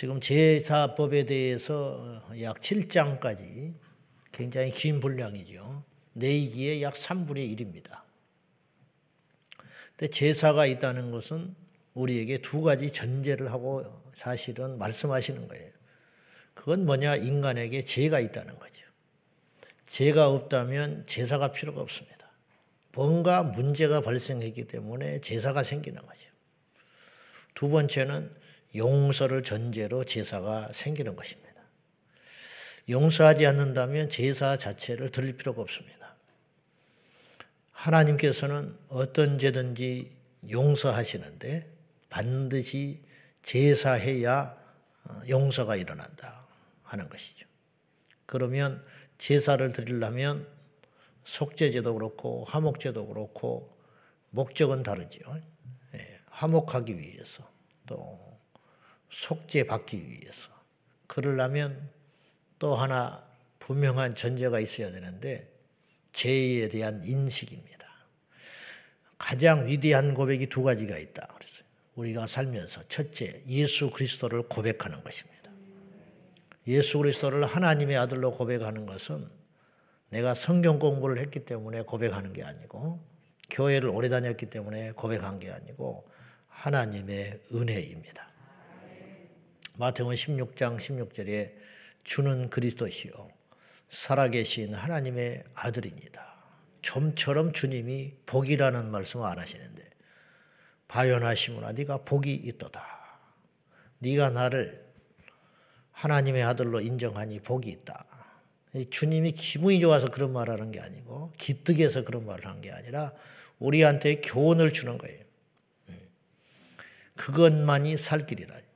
지금 제사법에 대해서 약 7장까지 굉장히 긴 분량이죠. 내기의 약 3분의 1입니다. 근데 제사가 있다는 것은 우리에게 두 가지 전제를 하고 사실은 말씀하시는 거예요. 그건 뭐냐? 인간에게 죄가 있다는 거죠. 죄가 없다면 제사가 필요가 없습니다. 뭔가 문제가 발생했기 때문에 제사가 생기는 거죠. 두 번째는 용서를 전제로 제사가 생기는 것입니다. 용서하지 않는다면 제사 자체를 드릴 필요가 없습니다. 하나님께서는 어떤 죄든지 용서하시는데 반드시 제사해야 어, 용서가 일어난다 하는 것이죠. 그러면 제사를 드리려면 속죄제도 그렇고 화목제도 그렇고 목적은 다르죠. 예, 화목하기 위해서 또 속죄 받기 위해서 그러려면 또 하나 분명한 전제가 있어야 되는데 죄에 대한 인식입니다. 가장 위대한 고백이 두 가지가 있다. 그랬어요. 우리가 살면서 첫째 예수 그리스도를 고백하는 것입니다. 예수 그리스도를 하나님의 아들로 고백하는 것은 내가 성경 공부를 했기 때문에 고백하는 게 아니고 교회를 오래 다녔기 때문에 고백한 게 아니고 하나님의 은혜입니다. 마태복음 16장 16절에 주는 그리스도시요 살아계신 하나님의 아들입니다. 좀처럼 주님이 복이라는 말씀을 안 하시는데 바연하시므나 네가 복이 있도다. 네가 나를 하나님의 아들로 인정하니 복이 있다. 주님이 기분이 좋아서 그런 말을 하는 게 아니고 기특해서 그런 말을 한 게 아니라 우리한테 교훈을 주는 거예요. 그것만이 살 길이라.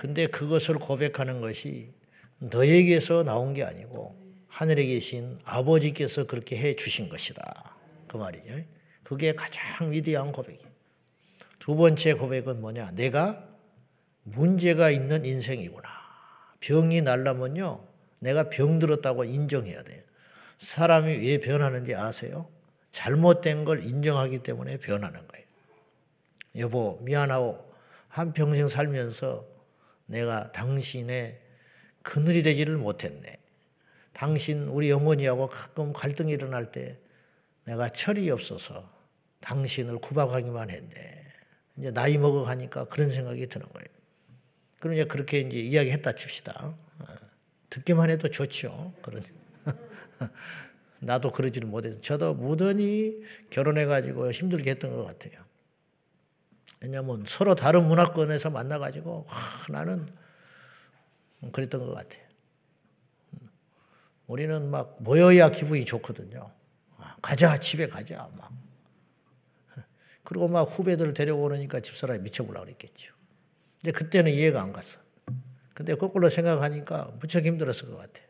근데 그것을 고백하는 것이 너에게서 나온 게 아니고 하늘에 계신 아버지께서 그렇게 해 주신 것이다. 그 말이죠. 그게 가장 위대한 고백이에요. 두 번째 고백은 뭐냐? 내가 문제가 있는 인생이구나. 병이 날라면요. 내가 병들었다고 인정해야 돼요. 사람이 왜 변하는지 아세요? 잘못된 걸 인정하기 때문에 변하는 거예요. 여보, 미안하고 한평생 살면서 내가 당신의 그늘이 되지를 못했네. 당신 우리 어머니하고 가끔 갈등이 일어날 때 내가 철이 없어서 당신을 구박하기만 했네. 이제 나이 먹어 가니까 그런 생각이 드는 거예요. 그럼 이제 그렇게 이제 이야기했다 칩시다. 어, 듣기만 해도 좋죠. 그런 나도 그러지를 못해서 저도 무던히 결혼해 가지고 힘들게 했던 것 같아요. 왜냐하면 서로 다른 문화권에서 만나가지고 와, 나는 그랬던 것 같아요. 우리는 막 모여야 기분이 좋거든요. 아, 가자 집에 가자 막. 그리고 막 후배들 데려오니까 집사람이 미쳐보려고 그랬겠죠. 근데 그때는 이해가 안 갔어. 근데 거꾸로 생각하니까 무척 힘들었을 것 같아.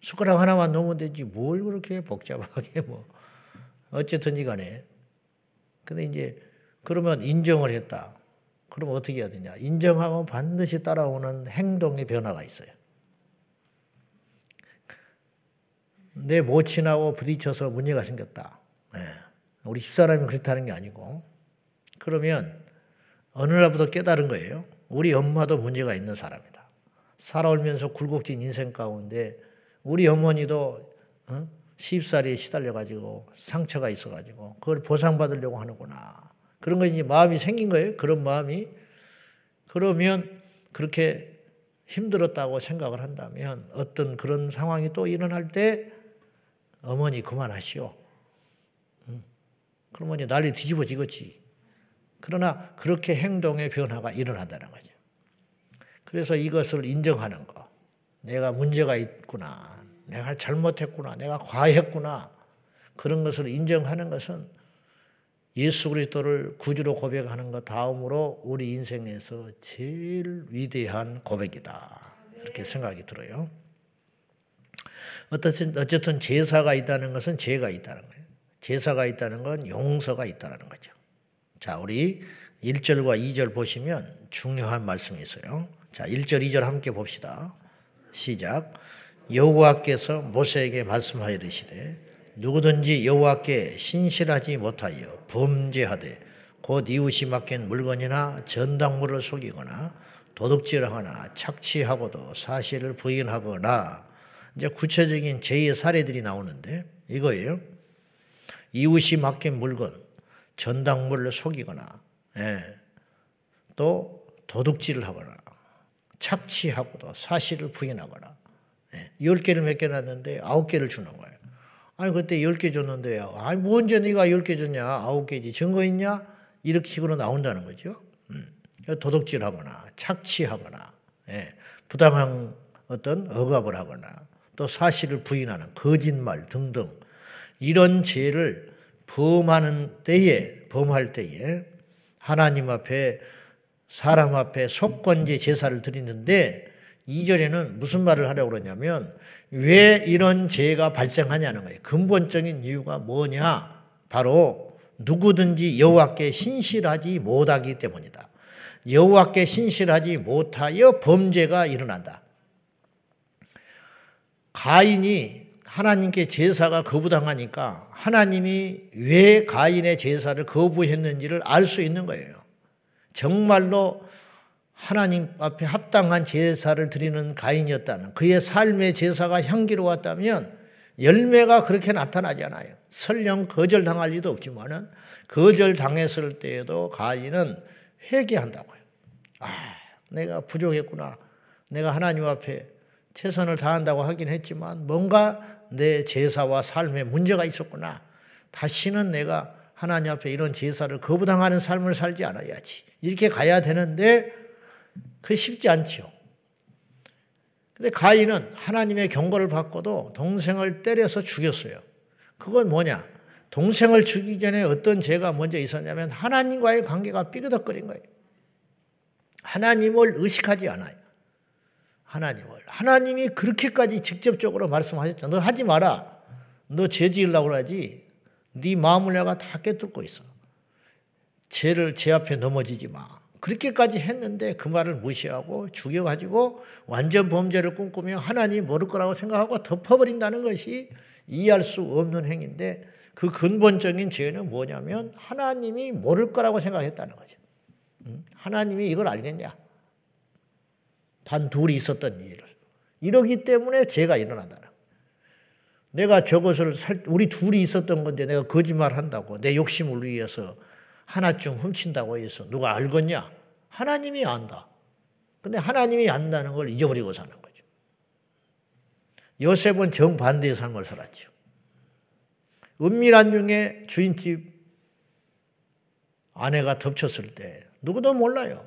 숟가락 하나만 놓으면 되지 뭘 그렇게 복잡하게 뭐 어쨌든지 간에. 근데 이제 그러면 인정을 했다. 그럼 어떻게 해야 되냐? 인정하면 반드시 따라오는 행동의 변화가 있어요. 내 모친하고 부딪혀서 문제가 생겼다. 네. 우리 집사람이 그렇다는 게 아니고. 그러면 어느 날부터 깨달은 거예요. 우리 엄마도 문제가 있는 사람이다. 살아오면서 굴곡진 인생 가운데 우리 어머니도 어? 시살에 시달려가지고 상처가 있어가지고 그걸 보상받으려고 하는구나. 그런 거 이제 마음이 생긴 거예요. 그런 마음이. 그러면 그렇게 힘들었다고 생각을 한다면 어떤 그런 상황이 또 일어날 때 어머니 그만하시오. 그러면 이제 난리 뒤집어지겠지. 그러나 그렇게 행동의 변화가 일어난다는 거죠. 그래서 이것을 인정하는 거. 내가 문제가 있구나. 내가 잘못했구나. 내가 과했구나. 그런 것을 인정하는 것은 예수 그리스도를 구주로 고백하는 것 다음으로 우리 인생에서 제일 위대한 고백이다. 이렇게 생각이 들어요. 어쨌든, 제사가 있다는 것은 죄가 있다는 거예요. 제사가 있다는 건 용서가 있다는 거죠. 자, 우리 1절과 2절 보시면 중요한 말씀이 있어요. 자, 1절, 2절 함께 봅시다. 시작. 여호와께서 모세에게 말씀하여 이르시되 누구든지 여호와께 신실하지 못하여 범죄하되 곧 이웃이 맡긴 물건이나 전당물을 속이거나 도둑질하거나 착취하고도 사실을 부인하거나 이제 구체적인 제의 사례들이 나오는데 이거예요. 이웃이 맡긴 물건, 전당물을 속이거나, 예, 또 도둑질을 하거나, 착취하고도 사실을 부인하거나, 예, 10개를 몇개 놨는데 9개를 주는 거예요. 아니, 그때 10개 줬는데, 아니, 뭐 언제 네가 10개 줬냐? 9개지. 증거 있냐? 이렇게 식으로 나온다는 거죠. 음. 도둑질하거나, 착취하거나, 예, 부당한 어떤 억압을 하거나, 또 사실을 부인하는 거짓말 등등 이런 죄를 범하는 때에 범할 때에 하나님 앞에 사람 앞에 속건제 제사를 드리는데 2절에는 무슨 말을 하려고 그러냐면 왜 이런 죄가 발생하냐는 거예요. 근본적인 이유가 뭐냐? 바로 누구든지 여호와께 신실하지 못하기 때문이다. 여호와께 신실하지 못하여 범죄가 일어난다. 가인이 하나님께 제사가 거부당하니까 하나님이 왜 가인의 제사를 거부했는지를 알 수 있는 거예요. 정말로 하나님 앞에 합당한 제사를 드리는 가인이었다는 그의 삶의 제사가 향기로웠다면 열매가 그렇게 나타나지 않아요. 설령 거절당할 리도 없지만은 거절당했을 때에도 가인은 회개한다고요. 아, 내가 부족했구나. 내가 하나님 앞에 최선을 다한다고 하긴 했지만 뭔가 내 제사와 삶에 문제가 있었구나. 다시는 내가 하나님 앞에 이런 제사를 거부당하는 삶을 살지 않아야지. 이렇게 가야 되는데 그 쉽지 않죠. 근데 가인은 하나님의 경고를 받고도 동생을 때려서 죽였어요. 그건 뭐냐? 동생을 죽이기 전에 어떤 죄가 먼저 있었냐면 하나님과의 관계가 삐그덕거린 거예요. 하나님을 의식하지 않아요. 하나님을. 하나님이 그렇게까지 직접적으로 말씀하셨죠. 너 하지 마라. 너 죄 지으려고 그러지. 네 마음을 내가 다 깨뚫고 있어. 죄를 제 앞에 넘어지지 마. 그렇게까지 했는데 그 말을 무시하고 죽여가지고 완전 범죄를 꿈꾸며 하나님이 모를 거라고 생각하고 덮어버린다는 것이 이해할 수 없는 행위인데 그 근본적인 죄는 뭐냐면 하나님이 모를 거라고 생각했다는 거죠. 하나님이 이걸 알겠냐? 단 둘이 있었던 일을. 이러기 때문에 죄가 일어난다. 내가 저것을 살, 우리 둘이 있었던 건데 내가 거짓말 한다고 내 욕심을 위해서 하나쯤 훔친다고 해서 누가 알겠냐? 하나님이 안다. 근데 하나님이 안다는 걸 잊어버리고 사는 거죠. 요셉은 정반대의 삶을 살았죠. 은밀한 중에 주인집 아내가 덮쳤을 때 누구도 몰라요.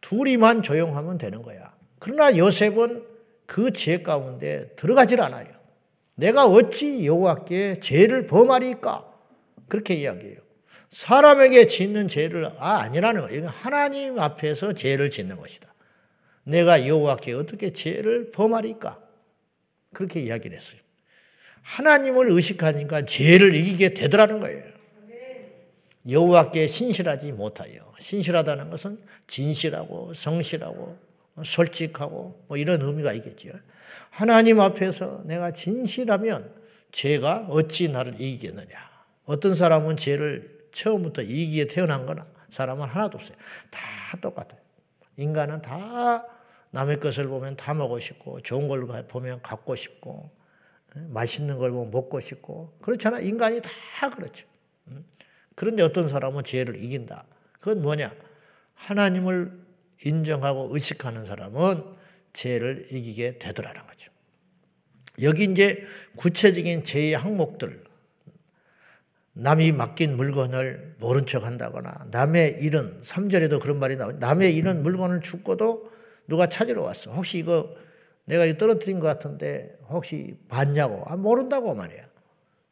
둘이만 조용하면 되는 거야. 그러나 요셉은 그 죄 가운데 들어가질 않아요. 내가 어찌 여호와께 죄를 범하리까? 그렇게 이야기해요. 사람에게 짓는 죄를 아 아니라는 거예요. 하나님 앞에서 죄를 짓는 것이다. 내가 여호와께 어떻게 죄를 범하리까? 그렇게 이야기를 했어요. 하나님을 의식하니까 죄를 이기게 되더라는 거예요. 여호와께 신실하지 못하여. 신실하다는 것은 진실하고 성실하고 솔직하고 뭐 이런 의미가 있겠죠. 하나님 앞에서 내가 진실하면 죄가 어찌 나를 이기겠느냐. 어떤 사람은 죄를 처음부터 이기에 태어난 거나 사람은 하나도 없어요. 다 똑같아요. 인간은 다 남의 것을 보면 다 먹고 싶고 좋은 걸 보면 갖고 싶고 맛있는 걸 보면 먹고 싶고 그렇잖아. 인간이 다 그렇죠. 그런데 어떤 사람은 죄를 이긴다. 그건 뭐냐? 하나님을 인정하고 의식하는 사람은 죄를 이기게 되더라는 거죠. 여기 이제 구체적인 죄의 항목들, 남이 맡긴 물건을 모른 척 한다거나, 남의 일은, 3절에도 그런 말이 나오죠. 남의 일은 물건을 죽고도 누가 찾으러 왔어. 혹시 이거 내가 이거 떨어뜨린 것 같은데 혹시 봤냐고. 아, 모른다고 말이야.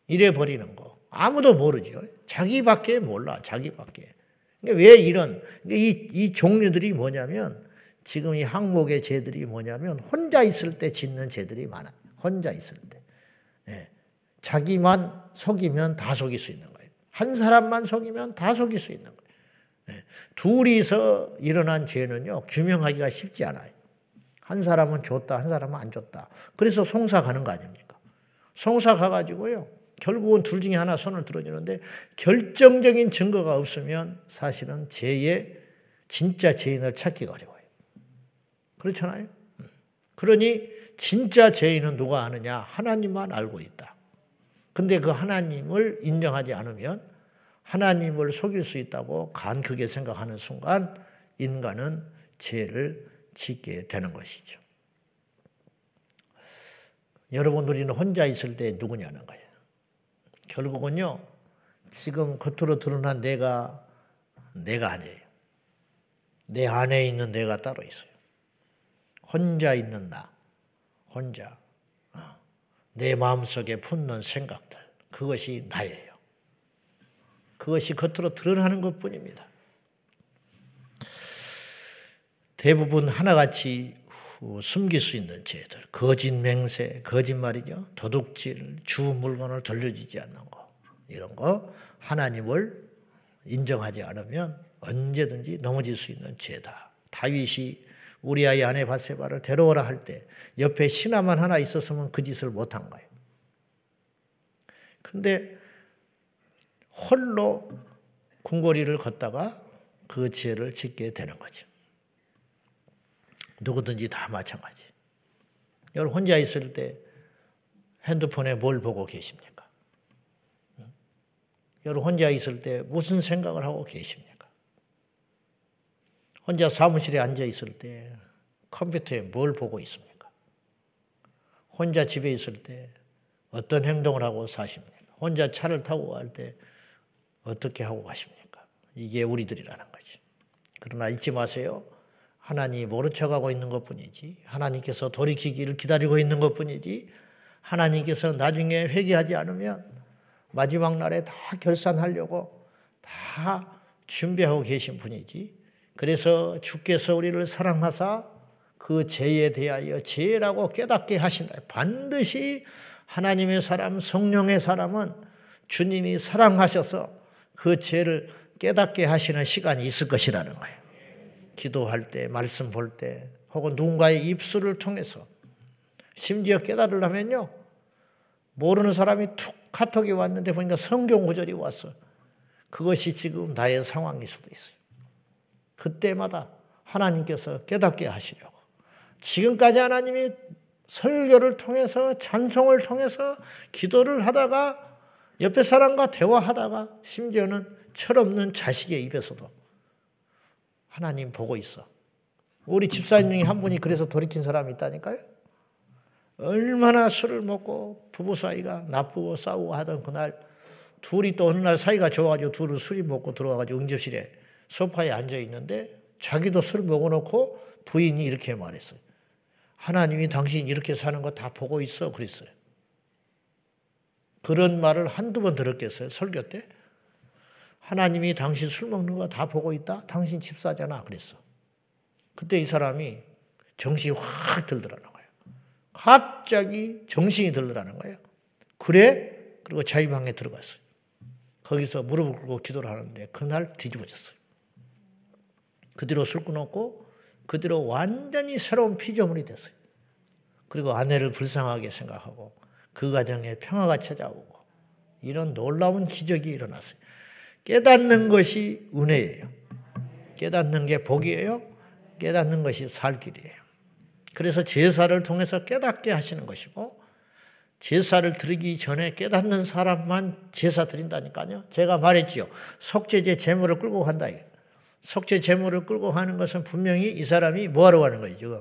이래 버리는 거. 아무도 모르죠. 자기밖에 몰라. 자기밖에. 그러니까 왜 이런 이, 이 종류들이 뭐냐면 지금 이 항목의 죄들이 뭐냐면 혼자 있을 때 짓는 죄들이 많아. 혼자 있을 때. 예. 자기만 속이면 다 속일 수 있는 거예요. 한 사람만 속이면 다 속일 수 있는 거예요. 예. 둘이서 일어난 죄는요, 규명하기가 쉽지 않아요. 한 사람은 줬다, 한 사람은 안 줬다. 그래서 송사 가는 거 아닙니까? 송사 가가지고요, 결국은 둘 중에 하나 손을 들어주는데 결정적인 증거가 없으면 사실은 죄의 진짜 죄인을 찾기가 어려워요. 그렇잖아요. 그러니 진짜 죄인은 누가 아느냐? 하나님만 알고 있다. 근데 그 하나님을 인정하지 않으면 하나님을 속일 수 있다고 간크게 생각하는 순간 인간은 죄를 짓게 되는 것이죠. 여러분 우리는 혼자 있을 때 누구냐는 거예요. 결국은요. 지금 겉으로 드러난 내가 내가 아니에요. 내 안에 있는 내가 따로 있어요. 혼자 있는 나, 혼자 어. 내 마음속에 품는 생각들 그것이 나예요. 그것이 겉으로 드러나는 것뿐입니다. 대부분 하나같이 숨길 수 있는 죄들, 거짓 맹세, 거짓말이죠. 도둑질, 주 물건을 돌려주지 않는 거, 이런 거 하나님을 인정하지 않으면 언제든지 넘어질 수 있는 죄다. 다윗이 우리 아이 아내 바세바를 데려오라 할 때 옆에 신하만 하나 있었으면 그 짓을 못한 거예요. 근데 홀로 궁궐이를 걷다가 그 죄를 짓게 되는 거죠. 누구든지 다 마찬가지. 여러분 혼자 있을 때 핸드폰에 뭘 보고 계십니까? 여러분 혼자 있을 때 무슨 생각을 하고 계십니까? 혼자 사무실에 앉아 있을 때 컴퓨터에 뭘 보고 있습니까? 혼자 집에 있을 때 어떤 행동을 하고 사십니까? 혼자 차를 타고 갈 때 어떻게 하고 가십니까? 이게 우리들이라는 거지. 그러나 잊지 마세요. 하나님이 모른 척하고 있는 것 뿐이지 하나님께서 돌이키기를 기다리고 있는 것 뿐이지 하나님께서 나중에 회개하지 않으면 마지막 날에 다 결산하려고 다 준비하고 계신 분이지 그래서 주께서 우리를 사랑하사 그 죄에 대하여 죄라고 깨닫게 하신다. 반드시 하나님의 사람, 성령의 사람은 주님이 사랑하셔서 그 죄를 깨닫게 하시는 시간이 있을 것이라는 거예요. 기도할 때, 말씀 볼 때, 혹은 누군가의 입술을 통해서 심지어 깨달으려면요. 모르는 사람이 툭 카톡이 왔는데 보니까 성경 구절이 왔어. 그것이 지금 나의 상황일 수도 있어요. 그때마다 하나님께서 깨닫게 하시려고. 지금까지 하나님이 설교를 통해서 찬송을 통해서 기도를 하다가 옆에 사람과 대화하다가 심지어는 철없는 자식의 입에서도 하나님 보고 있어. 우리 집사님 중에 한 분이 그래서 돌이킨 사람이 있다니까요. 얼마나 술을 먹고 부부 사이가 나쁘고 싸우고 하던 그날 둘이 또 어느 날 사이가 좋아가지고 둘을 술이 먹고 들어와가지고 응접실에 소파에 앉아 있는데 자기도 술 먹어놓고 부인이 이렇게 말했어요. 하나님이 당신 이렇게 사는 거 다 보고 있어. 그랬어요. 그런 말을 한두 번 들었겠어요. 설교 때. 하나님이 당신 술 먹는 거 다 보고 있다? 당신 집사잖아. 그랬어. 그때 이 사람이 정신이 확 들더라는 거예요. 갑자기 정신이 들더라는 거예요. 그래? 그리고 자기 방에 들어갔어요. 거기서 무릎을 꿇고 기도를 하는데 그날 뒤집어졌어요. 그 뒤로 술 끊었고 그 뒤로 완전히 새로운 피조물이 됐어요. 그리고 아내를 불쌍하게 생각하고 그 가정에 평화가 찾아오고 이런 놀라운 기적이 일어났어요. 깨닫는 것이 은혜예요. 깨닫는 게 복이에요. 깨닫는 것이 살 길이에요. 그래서 제사를 통해서 깨닫게 하시는 것이고 제사를 드리기 전에 깨닫는 사람만 제사 드린다니까요. 제가 말했지요. 속죄제 제물을 끌고 간다. 속죄 제물을 끌고 가는 것은 분명히 이 사람이 뭐하러 가는 거예요, 지금.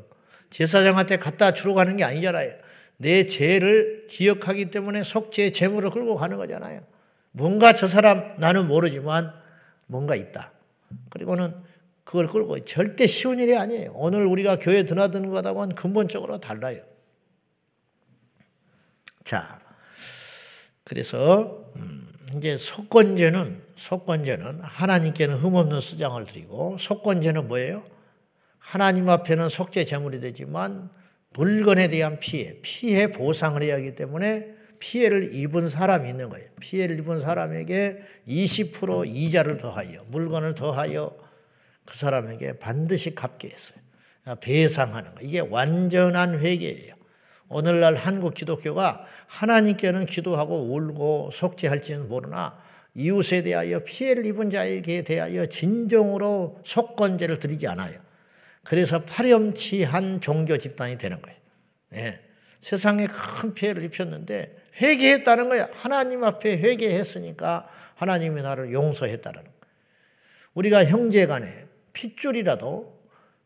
제사장한테 갖다 주러 가는 게 아니잖아요. 내 죄를 기억하기 때문에 속죄 제물을 끌고 가는 거잖아요. 뭔가 저 사람 나는 모르지만 뭔가 있다. 그리고는 그걸 끌고 절대 쉬운 일이 아니에요. 오늘 우리가 교회 드나드는 것하고는 근본적으로 달라요. 자, 그래서 음, 이제 속건제는 속건제는 하나님께는 흠없는 수장을 드리고 속건제는 뭐예요? 하나님 앞에는 속죄 제물이 되지만 물건에 대한 피해, 피해 보상을 해야 하기 때문에 피해를 입은 사람이 있는 거예요. 피해를 입은 사람에게 20% 이자를 더하여 물건을 더하여 그 사람에게 반드시 갚게 했어요. 배상하는 거. 이게 완전한 회개예요. 오늘날 한국 기독교가 하나님께는 기도하고 울고 속죄할지는 모르나 이웃에 대하여 피해를 입은 자에게 대하여 진정으로 속건제를 드리지 않아요. 그래서 파렴치한 종교 집단이 되는 거예요. 예. 세상에 큰 피해를 입혔는데 회개했다는 거야. 하나님 앞에 회개했으니까 하나님이 나를 용서했다는 거예요. 우리가 형제 간에 핏줄이라도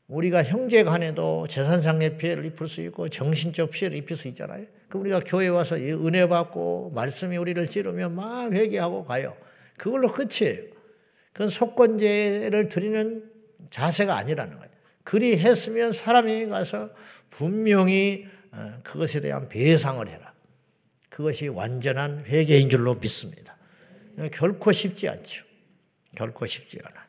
우리가 형제 간에도 재산상의 피해를 입을 수 있고 정신적 피해를 입힐 수 있잖아요. 그 우리가 교회 와서 은혜 받고 말씀이 우리를 찌르면 막 회개하고 가요. 그걸로 끝이에요. 그건 속건제를 드리는 자세가 아니라는 거예요. 그리 했으면 사람이 가서 분명히 어, 그것에 대한 배상을 해라. 그것이 완전한 회개인 줄로 믿습니다. 결코 쉽지 않죠. 결코 쉽지 않아.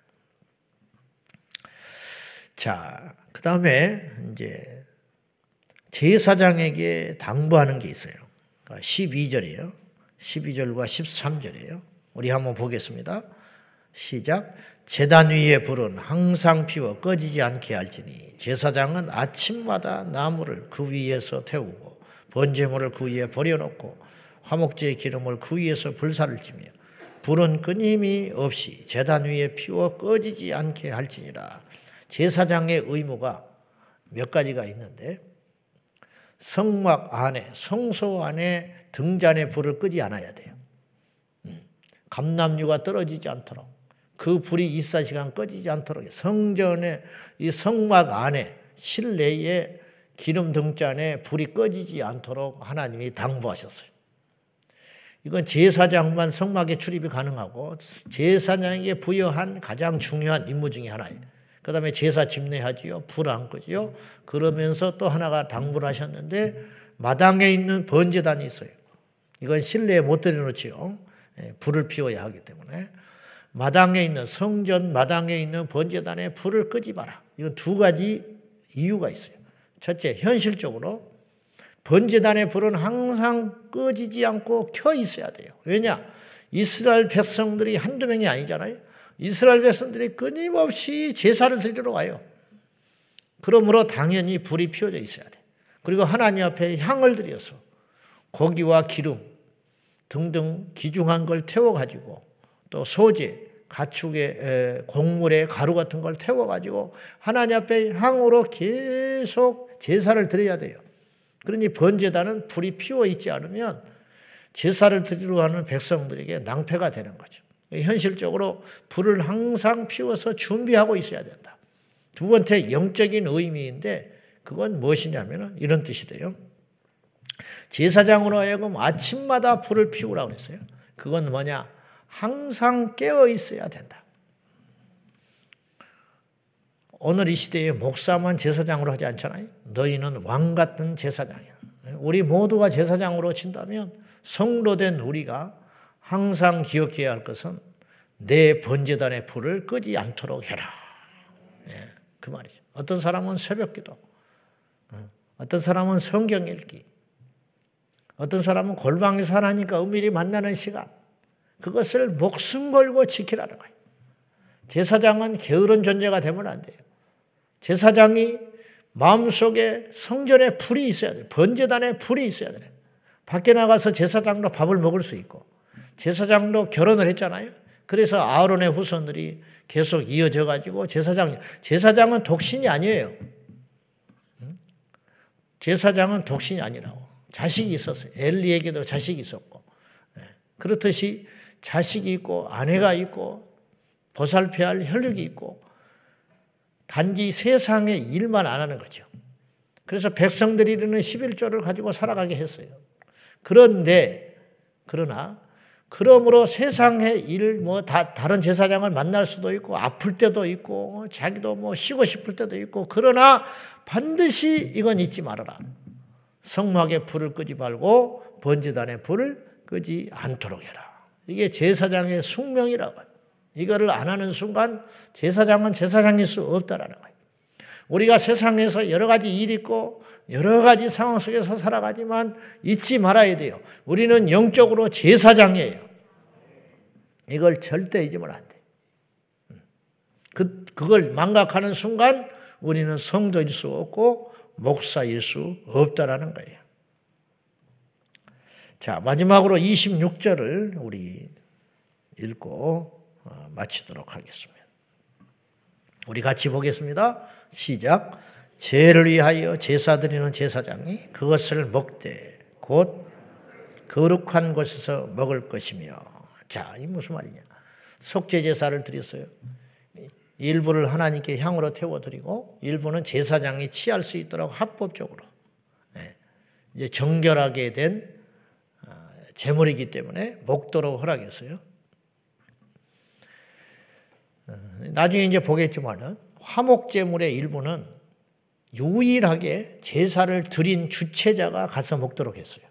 자, 그 다음에 이제 제사장에게 당부하는 게 있어요. 12절이에요. 12절과 13절이에요. 우리 한번 보겠습니다. 시작. 재단 위에 불은 항상 피워 꺼지지 않게 할지니 제사장은 아침마다 나무를 그 위에서 태우고 번제물을 그 위에 버려놓고 화목제의 기름을 그 위에서 불사를 지며 불은 끊임이 없이 재단 위에 피워 꺼지지 않게 할지니라. 제사장의 의무가 몇 가지가 있는데 성막 안에 성소 안에 등잔에 불을 끄지 않아야 돼요. 음, 감남류가 떨어지지 않도록 그 불이 24시간 꺼지지 않도록 성전의 이 성막 안에 실내에 기름 등잔에 불이 꺼지지 않도록 하나님이 당부하셨어요. 이건 제사장만 성막에 출입이 가능하고 제사장에게 부여한 가장 중요한 임무 중의 하나예요. 그 다음에 제사 집례하지요. 불안 끄지요. 그러면서 또 하나가 당부를 하셨는데 마당에 있는 번제단이 있어요. 이건 실내에 못 들여놓지요. 예, 불을 피워야 하기 때문에. 마당에 있는 성전 마당에 있는 번제단에 불을 끄지 마라. 이건 두 가지 이유가 있어요. 첫째, 현실적으로 번제단의 불은 항상 꺼지지 않고 켜 있어야 돼요. 왜냐? 이스라엘 백성들이 한두 명이 아니잖아요. 이스라엘 백성들이 끊임없이 제사를 드리러 와요. 그러므로 당연히 불이 피워져 있어야 돼. 그리고 하나님 앞에 향을 드려서 고기와 기름 등등 귀중한 걸 태워가지고 또 소재, 가축의 곡물의 가루 같은 걸 태워가지고 하나님 앞에 향으로 계속 제사를 드려야 돼요. 그러니 번제단은 불이 피워 있지 않으면 제사를 드리러 하는 백성들에게 낭패가 되는 거죠. 현실적으로 불을 항상 피워서 준비하고 있어야 된다. 두 번째 영적인 의미인데 그건 무엇이냐면 이런 뜻이 돼요. 제사장으로 하여금 아침마다 불을 피우라고 그랬어요. 그건 뭐냐? 항상 깨어 있어야 된다. 오늘 이 시대에 목사만 제사장으로 하지 않잖아요. 너희는 왕 같은 제사장이야. 우리 모두가 제사장으로 친다면 성로된 우리가 항상 기억해야 할 것은 내 번제단의 불을 끄지 않도록 해라. 예, 그 말이죠. 어떤 사람은 새벽 기도, 어, 어떤 사람은 성경 읽기, 어떤 사람은 골방에서 하나님과 은밀히 만나는 시간, 그것을 목숨 걸고 지키라는 거예요. 제사장은 게으른 존재가 되면 안 돼요. 제사장이 마음속에 성전에 불이 있어야 돼요. 번제단에 불이 있어야 돼요. 밖에 나가서 제사장도 밥을 먹을 수 있고 제사장도 결혼을 했잖아요. 그래서 아론의 후손들이 계속 이어져 가지고 제사장 제사장은 독신이 아니에요. 제사장은 독신이 아니라고. 자식이 있었어요. 엘리에게도 자식이 있었고. 예. 그렇듯이 자식이 있고 아내가 있고 보살펴야 할 혈육이 있고 단지 세상의 일만 안 하는 거죠. 그래서 백성들이 이르는 11조를 가지고 살아가게 했어요. 그런데 그러나 그러므로 세상의 일, 뭐, 다, 다른 제사장을 만날 수도 있고, 아플 때도 있고, 자기도 뭐 쉬고 싶을 때도 있고, 그러나 반드시 이건 잊지 말아라. 성막에 불을 끄지 말고, 번제단에 불을 끄지 않도록 해라. 이게 제사장의 숙명이라고 이거를 안 하는 순간 제사장은 제사장일 수 없다라는 거예요. 우리가 세상에서 여러 가지 일이 있고 여러 가지 상황 속에서 살아가지만 잊지 말아야 돼요. 우리는 영적으로 제사장이에요. 이걸 절대 잊으면 안 돼. 그, 그걸 망각하는 순간 우리는 성도일 수 없고 목사일 수 없다라는 거예요. 자, 마지막으로 26절을 우리 읽고 어, 마치도록 하겠습니다. 우리 같이 보겠습니다. 시작. 죄를 위하여 제사 드리는 제사장이 그것을 먹되 곧 거룩한 곳에서 먹을 것이며. 자, 이 무슨 말이냐? 속죄 제사를 드렸어요. 일부를 하나님께 향으로 태워 드리고 일부는 제사장이 취할 수 있도록 합법적으로 네. 이제 정결하게 된 어, 때문에 먹도록 허락했어요. 어, 나중에 이제 보겠지만은 화목 제물의 일부는 유일하게 제사를 드린 주체자가 가서 먹도록 했어요.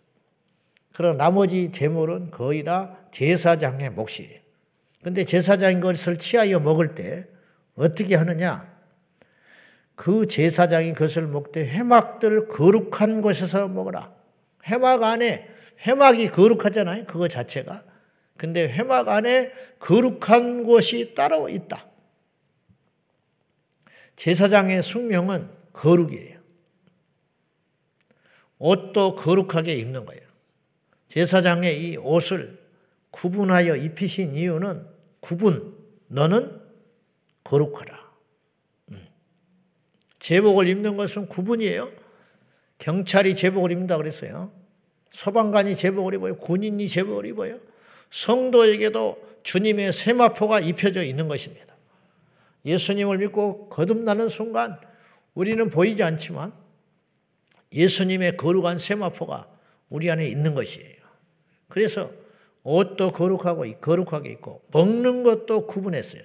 그럼 나머지 제물은 거의 다 제사장의 몫이에요. 근데 제사장인 것을 취하여 먹을 때 어떻게 하느냐? 그 제사장이 그것을 먹되 해막들 거룩한 곳에서 먹어라. 해막 안에 해막이 거룩하잖아요. 그거 자체가. 근데 해막 안에 거룩한 곳이 따로 있다. 제사장의 숙명은 거룩이에요. 옷도 거룩하게 입는 거예요. 제사장의 이 옷을 구분하여 입히신 이유는 구분, 너는 거룩하라. 음. 제복을 입는 것은 구분이에요. 경찰이 제복을 입는다 그랬어요. 소방관이 제복을 입어요. 군인이 제복을 입어요. 성도에게도 주님의 세마포가 입혀져 있는 것입니다. 예수님을 믿고 거듭나는 순간 우리는 보이지 않지만 예수님의 거룩한 세마포가 우리 안에 있는 것이에요. 그래서 옷도 거룩하고 거룩하게 있고 먹는 것도 구분했어요.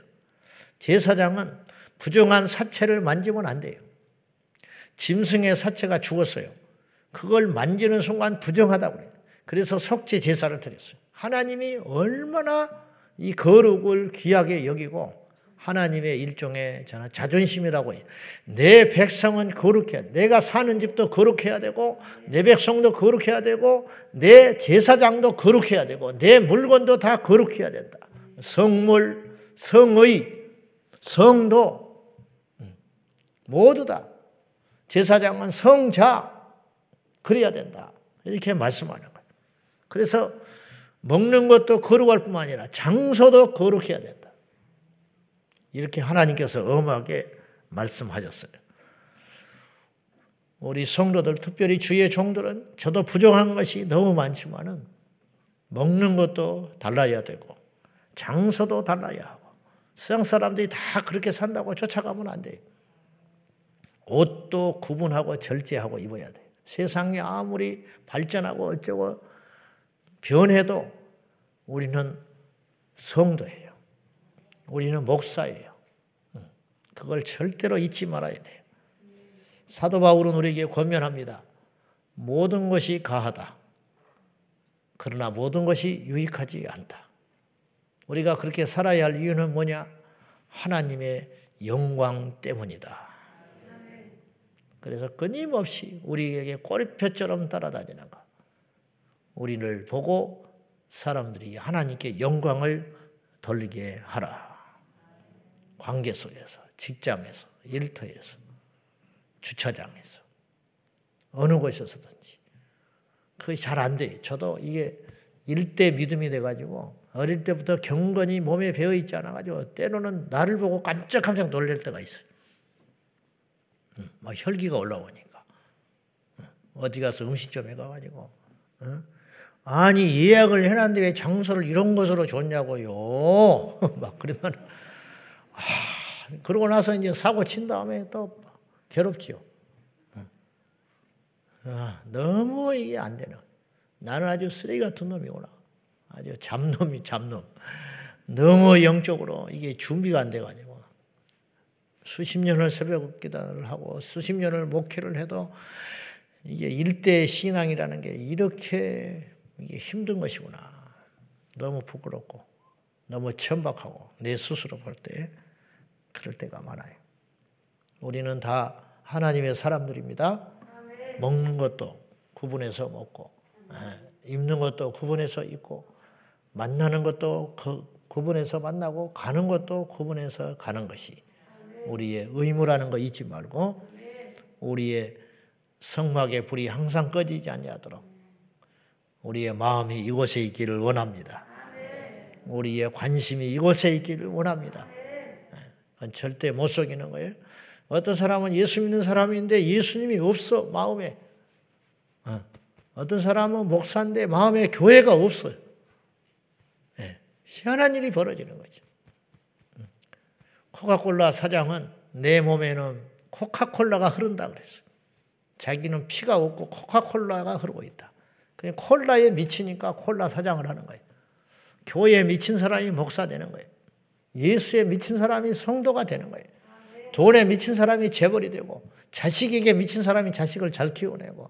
제사장은 부정한 사체를 만지면 안 돼요. 짐승의 사체가 죽었어요. 그걸 만지는 순간 부정하다고 그래요. 그래서 속죄 제사를 드렸어요. 하나님이 얼마나 이 거룩을 귀하게 여기고 하나님의 일종의 저는 자존심이라고 해요. 내 백성은 거룩해. 내가 사는 집도 거룩해야 되고, 내 백성도 거룩해야 되고, 내 제사장도 거룩해야 되고, 내 물건도 다 거룩해야 된다. 성물, 성의, 성도, 음, 모두 다. 제사장은 성자, 그래야 된다. 이렇게 말씀하는 거예요. 그래서 먹는 것도 거룩할 뿐만 아니라 장소도 거룩해야 된다. 이렇게 하나님께서 엄하게 말씀하셨어요. 우리 성도들, 특별히 주의 종들은 저도 부정한 것이 너무 많지만은 먹는 것도 달라야 되고 장소도 달라야 하고 세상 사람들이 다 그렇게 산다고 쫓아가면 안 돼요. 옷도 구분하고 절제하고 입어야 돼. 세상이 아무리 발전하고 어쩌고 변해도 우리는 성도예요. 우리는 목사예요. 그걸 절대로 잊지 말아야 돼요. 사도 바울은 우리에게 권면합니다. 모든 것이 가하다. 그러나 모든 것이 유익하지 않다. 우리가 그렇게 살아야 할 이유는 뭐냐? 하나님의 영광 때문이다. 그래서 끊임없이 우리에게 꼬리표처럼 따라다니는 것. 우리를 보고 사람들이 하나님께 영광을 돌리게 하라. 관계 속에서, 직장에서, 일터에서, 주차장에서, 어느 곳에서든지. 그게 잘 안 돼요. 저도 이게 일대 믿음이 돼가지고 어릴 때부터 경건이 몸에 배어 있지 않아가지고 때로는 나를 보고 깜짝깜짝 놀랄 때가 있어요. 막 혈기가 올라오니까. 어디 가서 음식점에 가가지고. 아니 예약을 해놨는데 왜 장소를 이런 것으로 줬냐고요. 막 그러면 하, 그러고 나서 이제 사고 친 다음에 또 괴롭지요. 아, 너무 이게 안 되는. 나는 아주 쓰레기 같은 놈이구나. 아주 잡놈이 잡놈. 너무 영적으로 이게 준비가 안 돼가지고 수십 년을 새벽 기도를 하고 수십 년을 목회를 해도 이게 일대 신앙이라는 게 이렇게 이게 힘든 것이구나. 너무 부끄럽고 너무 천박하고 내 스스로 볼 때 그럴 때가 많아요. 우리는 다 하나님의 사람들입니다. 먹는 것도 구분해서 먹고, 예, 입는 것도 구분해서 입고, 만나는 것도 그 구분해서 만나고, 가는 것도 구분해서 가는 것이 우리의 의무라는 거 잊지 말고, 우리의 성막의 불이 항상 꺼지지 않도록 우리의 마음이 이곳에 있기를 원합니다. 우리의 관심이 이곳에 있기를 원합니다. 절대 못 속이는 거예요. 어떤 사람은 예수 믿는 사람인데 예수님이 없어 마음에. 어. 어떤 사람은 목사인데 마음에 교회가 없어요. 네. 희한한 일이 벌어지는 거죠. 코카콜라 사장은 내 몸에는 코카콜라가 흐른다 그랬어요. 자기는 피가 없고 코카콜라가 흐르고 있다. 그냥 콜라에 미치니까 콜라 사장을 하는 거예요. 교회에 미친 사람이 목사 되는 거예요. 예수에 미친 사람이 성도가 되는 거예요. 돈에 미친 사람이 재벌이 되고 자식에게 미친 사람이 자식을 잘 키워내고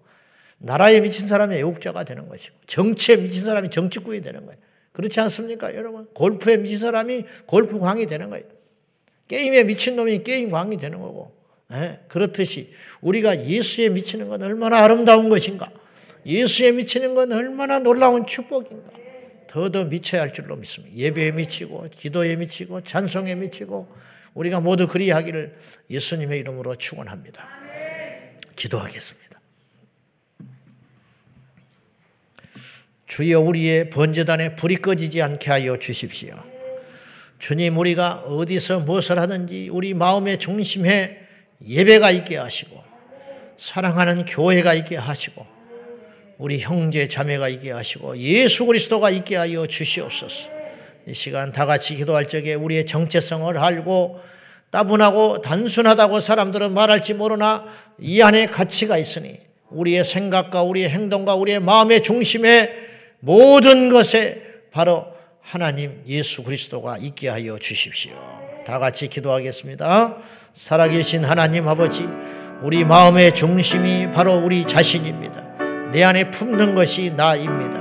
나라에 미친 사람이 애국자가 되는 것이고 정치에 미친 사람이 정치꾼이 되는 거예요. 그렇지 않습니까? 여러분 골프에 미친 사람이 골프광이 되는 거예요. 게임에 미친 놈이 게임광이 되는 거고 예? 그렇듯이 우리가 예수에 미치는 건 얼마나 아름다운 것인가 예수에 미치는 건 얼마나 놀라운 축복인가 더더 미쳐야 할 줄로 믿습니다. 예배에 미치고 기도에 미치고 찬송에 미치고 우리가 모두 그리하기를 예수님의 이름으로 축원합니다. 기도하겠습니다. 주여 우리의 번제단에 불이 꺼지지 않게 하여 주십시오. 주님 우리가 어디서 무엇을 하든지 우리 마음의 중심에 예배가 있게 하시고 사랑하는 교회가 있게 하시고 우리 형제 자매가 있게 하시고 예수 그리스도가 있게 하여 주시옵소서. 이 시간 다 같이 기도할 적에 우리의 정체성을 알고 따분하고 단순하다고 사람들은 말할지 모르나 이 안에 가치가 있으니 우리의 생각과 우리의 행동과 우리의 마음의 중심에 모든 것에 바로 하나님 예수 그리스도가 있게 하여 주십시오. 다 같이 기도하겠습니다. 살아계신 하나님 아버지, 우리 마음의 중심이 바로 우리 자신입니다. 내 안에 품는 것이 나입니다.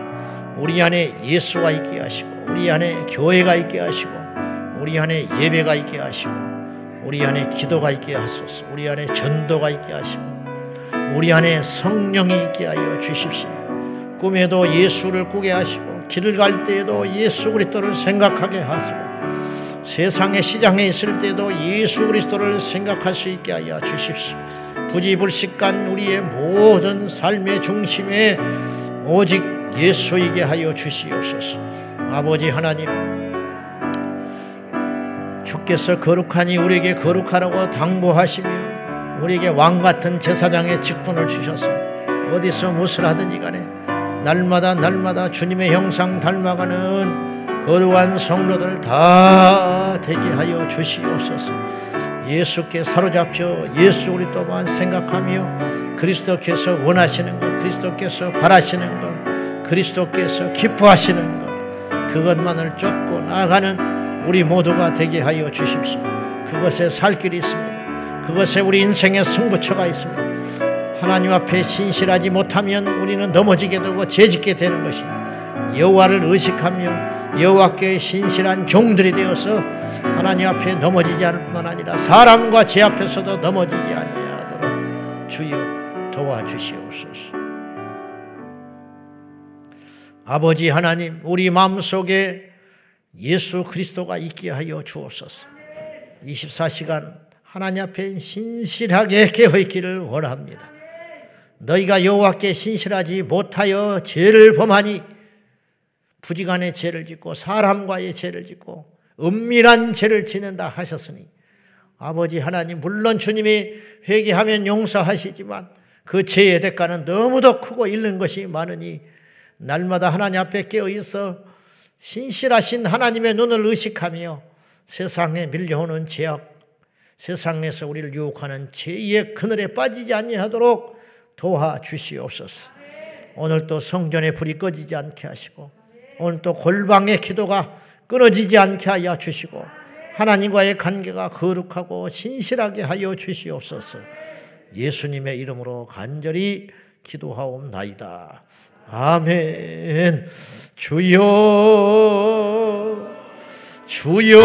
우리 안에 예수가 있게 하시고, 우리 안에 교회가 있게 하시고, 우리 안에 예배가 있게 하시고, 우리 안에 기도가 있게 하소서, 우리 안에 전도가 있게 하시고, 우리 안에 성령이 있게 하여 주십시오. 꿈에도 예수를 꾸게 하시고, 길을 갈 때에도 예수 그리스도를 생각하게 하시고, 세상의 시장에 있을 때도 예수 그리스도를 생각할 수 있게 하여 주십시오. 부지불식간 우리의 모든 삶의 중심에 오직 예수이게 하여 주시옵소서. 아버지 하나님, 주께서 거룩하니 우리에게 거룩하라고 당부하시며 우리에게 왕 같은 제사장의 직분을 주셔서 어디서 무엇을 하든지 간에 날마다 날마다 주님의 형상 닮아가는 거룩한 성도들 다 되게 하여 주시옵소서. 예수께 사로잡혀 예수 그리스도만 생각하며 그리스도께서 원하시는 것, 그리스도께서 바라시는 것, 그리스도께서 기뻐하시는 것, 그것만을 쫓고 나아가는 우리 모두가 되게 하여 주십시오. 그것에 살 길이 있습니다. 그것에 우리 인생의 승부처가 있습니다. 하나님 앞에 신실하지 못하면 우리는 넘어지게 되고 죄짓게 되는 것입니다. 여호와를 의식하며 여호와께 신실한 종들이 되어서 하나님 앞에 넘어지지 않을 뿐만 아니라 사람과 제 앞에서도 넘어지지 아니하도록 주여 도와주시옵소서. 아버지 하나님 우리 마음속에 예수 그리스도가 있게 하여 주옵소서. 24시간 하나님 앞에 신실하게 깨어 있기를 원합니다. 너희가 여호와께 신실하지 못하여 죄를 범하니 부지간의 죄를 짓고 사람과의 죄를 짓고 은밀한 죄를 지는다 하셨으니 아버지 하나님 물론 주님이 회개하면 용서하시지만 그 죄의 대가는 너무도 크고 잃는 것이 많으니 날마다 하나님 앞에 깨어 있어 신실하신 하나님의 눈을 의식하며 세상에 밀려오는 죄악, 세상에서 우리를 유혹하는 죄의 그늘에 빠지지 아니하도록 도와주시옵소서. 오늘 또 성전에 불이 꺼지지 않게 하시고 오늘 또 골방의 기도가 끊어지지 않게 하여 주시고 하나님과의 관계가 거룩하고 신실하게 하여 주시옵소서. 예수님의 이름으로 간절히 기도하옵나이다. 아멘. 주여, 주여.